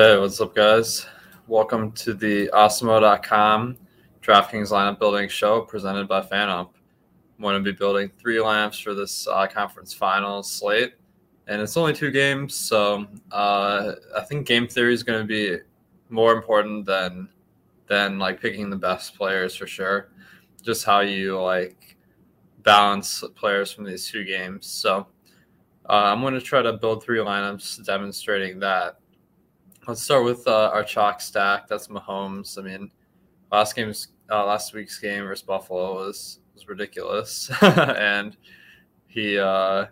Hey, what's up, guys? Welcome to the Awesemo.com DraftKings lineup building show presented by FanUp. I'm going to be building three lineups for this uh, conference finals slate, and it's only two games, so uh, I think game theory is going to be more important than than like picking the best players for sure. Just how you like balance players from these two games. So uh, I'm going to try to build three lineups demonstrating that. Let's start with uh, our chalk stack. That's Mahomes. I mean, last game's uh, last week's game versus Buffalo was was ridiculous, and he, uh,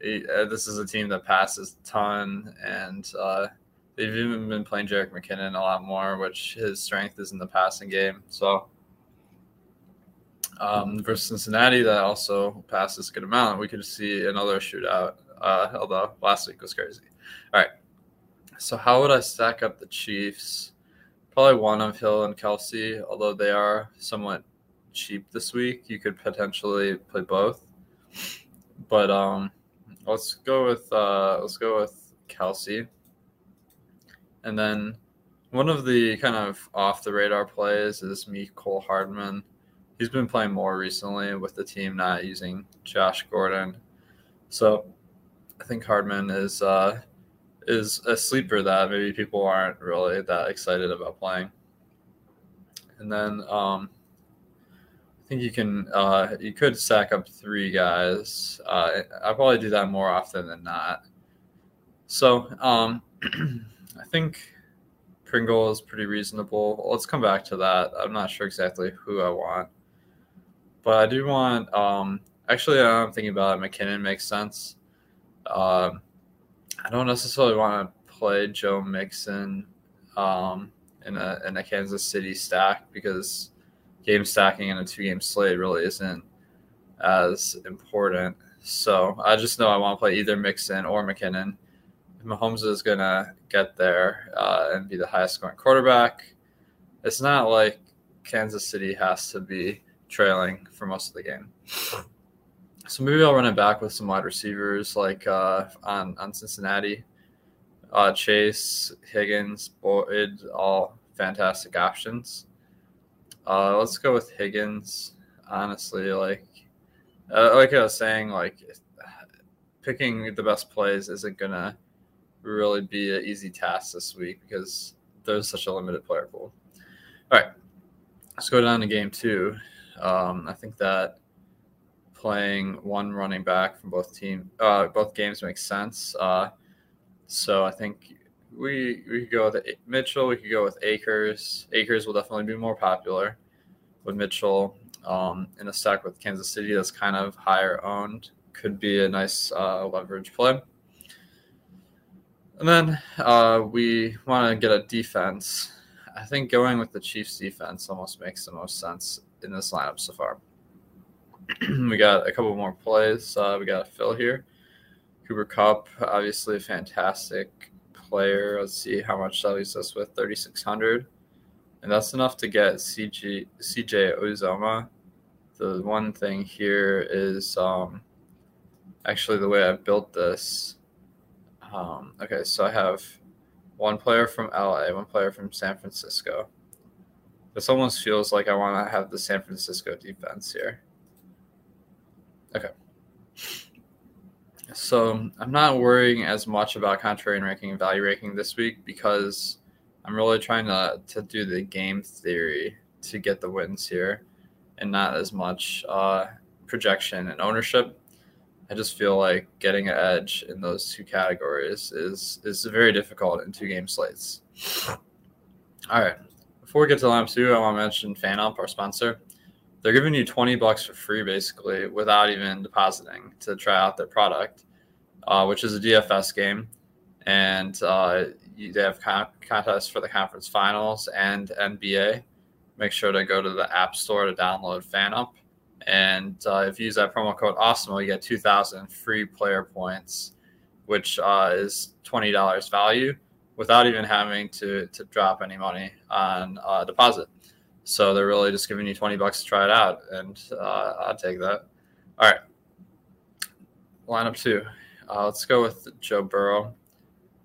he uh, this is a team that passes a ton, and uh, they've even been playing Jerick McKinnon a lot more, which his strength is in the passing game. So um, versus Cincinnati, that also passes a good amount. We could see another shootout, uh, although last week was crazy. All right. So, how would I stack up the Chiefs? Probably one of Hill and Kelsey, although they are somewhat cheap this week. You could potentially play both. But um, let's go with uh, let's go with Kelsey. And then one of the kind of off the radar plays is Mecole Hardman he's been playing more recently with the team not using Josh Gordon. So I think Hardman is uh, is a sleeper that maybe people aren't really that excited about playing. And then um, I think you can uh, you could stack up three guys. Uh, I probably do that more often than not. So um, I think Pringle is pretty reasonable. Let's come back to that. I'm not sure exactly who I want. But I do want. Um, actually, I'm thinking about it. McKinnon makes sense. Um, I don't necessarily want to play Joe Mixon um, in a in a Kansas City stack because game stacking in a two game slate really isn't as important. So I just know I want to play either Mixon or McKinnon. Mahomes is gonna get there uh, and be the highest scoring quarterback. It's not like Kansas City has to be trailing for most of the game. So maybe I'll run it back with some wide receivers like uh, on on Cincinnati, uh, Chase, Higgins, Boyd, all fantastic options. Uh, let's go with Higgins. Honestly, like uh, like I was saying, like picking the best plays isn't gonna really be an easy task this week because there's such a limited player pool. All right, let's go down to game two. Um, I think that playing one running back from both team, uh, both games makes sense. Uh, so I think we we could go with Mitchell. We could go with Akers. Akers will definitely be more popular with Mitchell um, in a stack with Kansas City. That's kind of higher owned. Could be a nice uh, leverage play. And then uh, we want to get a defense. I think going with the Chiefs defense almost makes the most sense in this lineup so far. we got a couple more plays. Uh, we got Phil here. Cooper Kupp, obviously a fantastic player. Let's see how much that leaves us with 3,600. And that's enough to get CG, CJ Uzomah. The one thing here is um, actually the way I built this. Um, okay, so I have one player from LA, one player from San Francisco. This almost feels like I want to have the San Francisco defense here. Okay. So I'm not worrying as much about contrarian ranking and value ranking this week because I'm really trying to, to do the game theory to get the wins here and not as much uh, projection and ownership. I just feel like getting an edge in those two categories is is very difficult in two game slates. All right. Before we get to lineup two, I want to mention FanUp, our sponsor. They're giving you 20 bucks for free basically without even depositing to try out their product, uh, which is a DFS game. And uh, they have con- contests for the conference finals and NBA. Make sure to go to the App Store to download FanUp. And uh, if you use that promo code AWESEMO, you get 2,000 free player points, which uh, is $20 value without even having to to drop any money on uh, deposit. So they're really just giving you 20 bucks to try it out, and uh, I'd take that. All right, lineup two. Uh, let's go with Joe Burrow.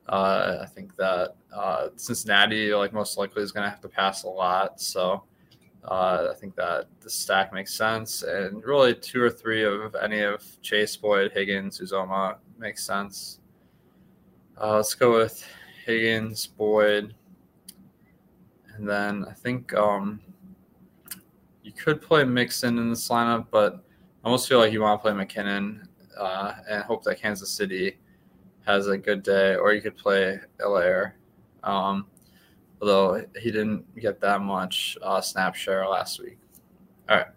Uh, I think that uh, Cincinnati, like most likely, is going to have to pass a lot. So uh, I think that the stack makes sense. And really, two or three of any of Chase, Boyd, Higgins, Uzomah makes sense. Uh, let's go with Higgins, Boyd, and then I think um, you could play Mixon in this lineup, but I almost feel like you want to play McKinnon uh, and hope that Kansas City has a good day, or you could play Helaire. Um, although he didn't get that much uh, snap share last week. All right,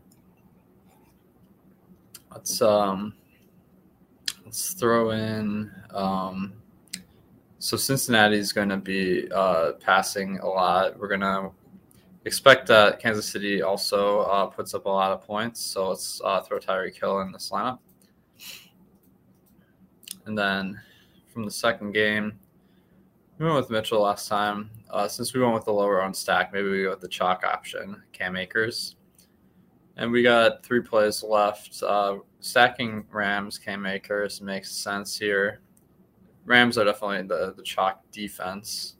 let's um, let's throw in. Um, so Cincinnati is going to be uh, passing a lot. We're going to expect that Kansas City also uh, puts up a lot of points. So let's uh, throw Tyreek Hill in this lineup. And then from the second game, we went with Mitchell last time. Uh, since we went with the lower owned stack, maybe we go with the chalk option, Cam Akers. And we got three plays left. Uh, stacking Rams, Cam Akers makes sense here. Rams are definitely the, the chalk defense.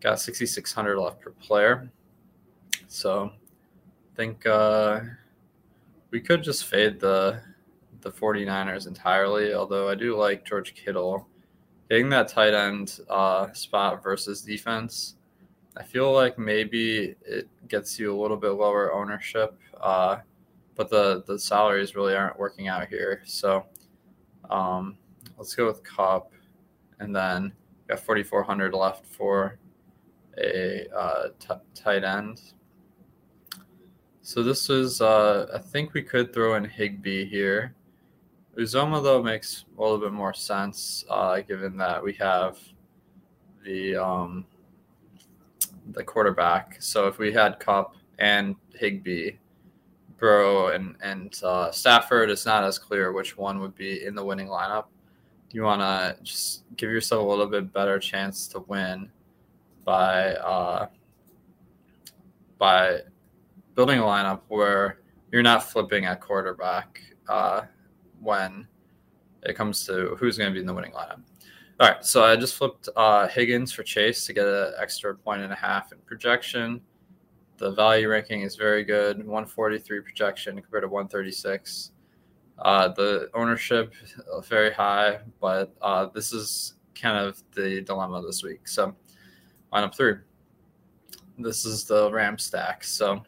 Got 6,600 left per player. So I think uh, we could just fade the the 49ers entirely, although I do like George Kittle. Getting that tight end uh, spot versus defense, I feel like maybe it gets you a little bit lower ownership, uh, but the, the salaries really aren't working out here. So um, let's go with Kupp, and then got 4,400 left for a uh, t- tight end. So this is, uh, I think we could throw in Higbee here. Uzomah, though makes a little bit more sense, uh, given that we have the um, the quarterback. So if we had Kupp and Higbee, Burrow and and uh, Stafford, it's not as clear which one would be in the winning lineup. You want to just give yourself a little bit better chance to win by uh, by building a lineup where you're not flipping at quarterback uh, when it comes to who's going to be in the winning lineup. All right, so I just flipped uh, Higgins for Chase to get an extra point and a half in projection. The value ranking is very good, 143 projection compared to 136. Uh, the ownership uh, very high, but uh, this is kind of the dilemma this week. So lineup three. This is the Ram stack. So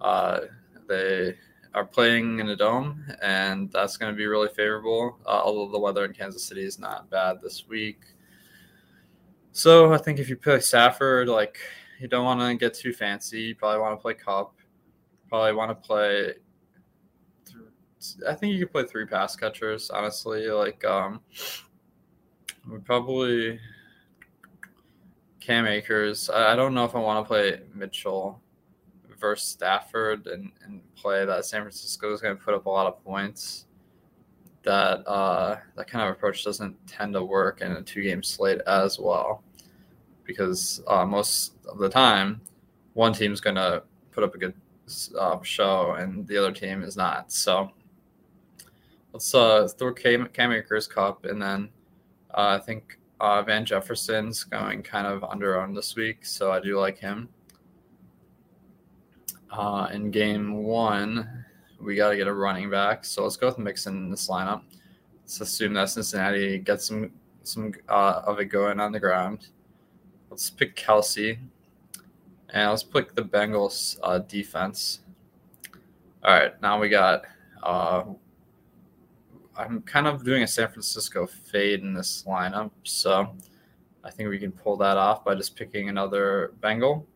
uh, they are playing in a dome, and that's going to be really favorable. Uh, although the weather in Kansas City is not bad this week, so I think if you play Stafford, like you don't want to get too fancy. You probably want to play Kupp. Probably want to play. I think you could play three pass catchers. Honestly, like um, we probably Cam Akers. I don't know if I want to play Mitchell versus Stafford and, and play that San Francisco is going to put up a lot of points. That uh, that kind of approach doesn't tend to work in a two game slate as well, because uh, most of the time, one team's going to put up a good uh, show and the other team is not. So let's uh, throw Cam, Cam Akers Kupp, and then uh, I think uh, Van Jefferson's going kind of under owned this week, so I do like him. Uh, in game one, we got to get a running back. So let's go with Mixon in this lineup. Let's assume that Cincinnati gets some some uh, of it going on the ground. Let's pick Kelsey, and let's pick the Bengals uh, defense. All right, now we got. Uh, I'm kind of doing a San Francisco fade in this lineup, so I think we can pull that off by just picking another Bengal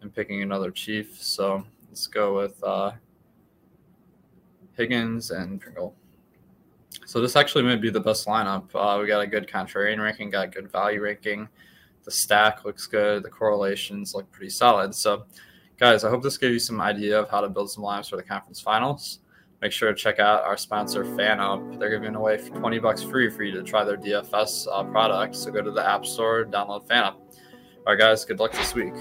and picking another Chief. So Let's go with uh, Higgins and Pringle. So this actually might be the best lineup. Uh, we got a good contrarian ranking, got good value ranking. The stack looks good. The correlations look pretty solid. So, guys, I hope this gave you some idea of how to build some lineups for the conference finals. Make sure to check out our sponsor, FanUp. They're giving away 20 bucks free for you to try their DFS uh, product. So go to the App Store, download FanUp. All right, guys, good luck this week.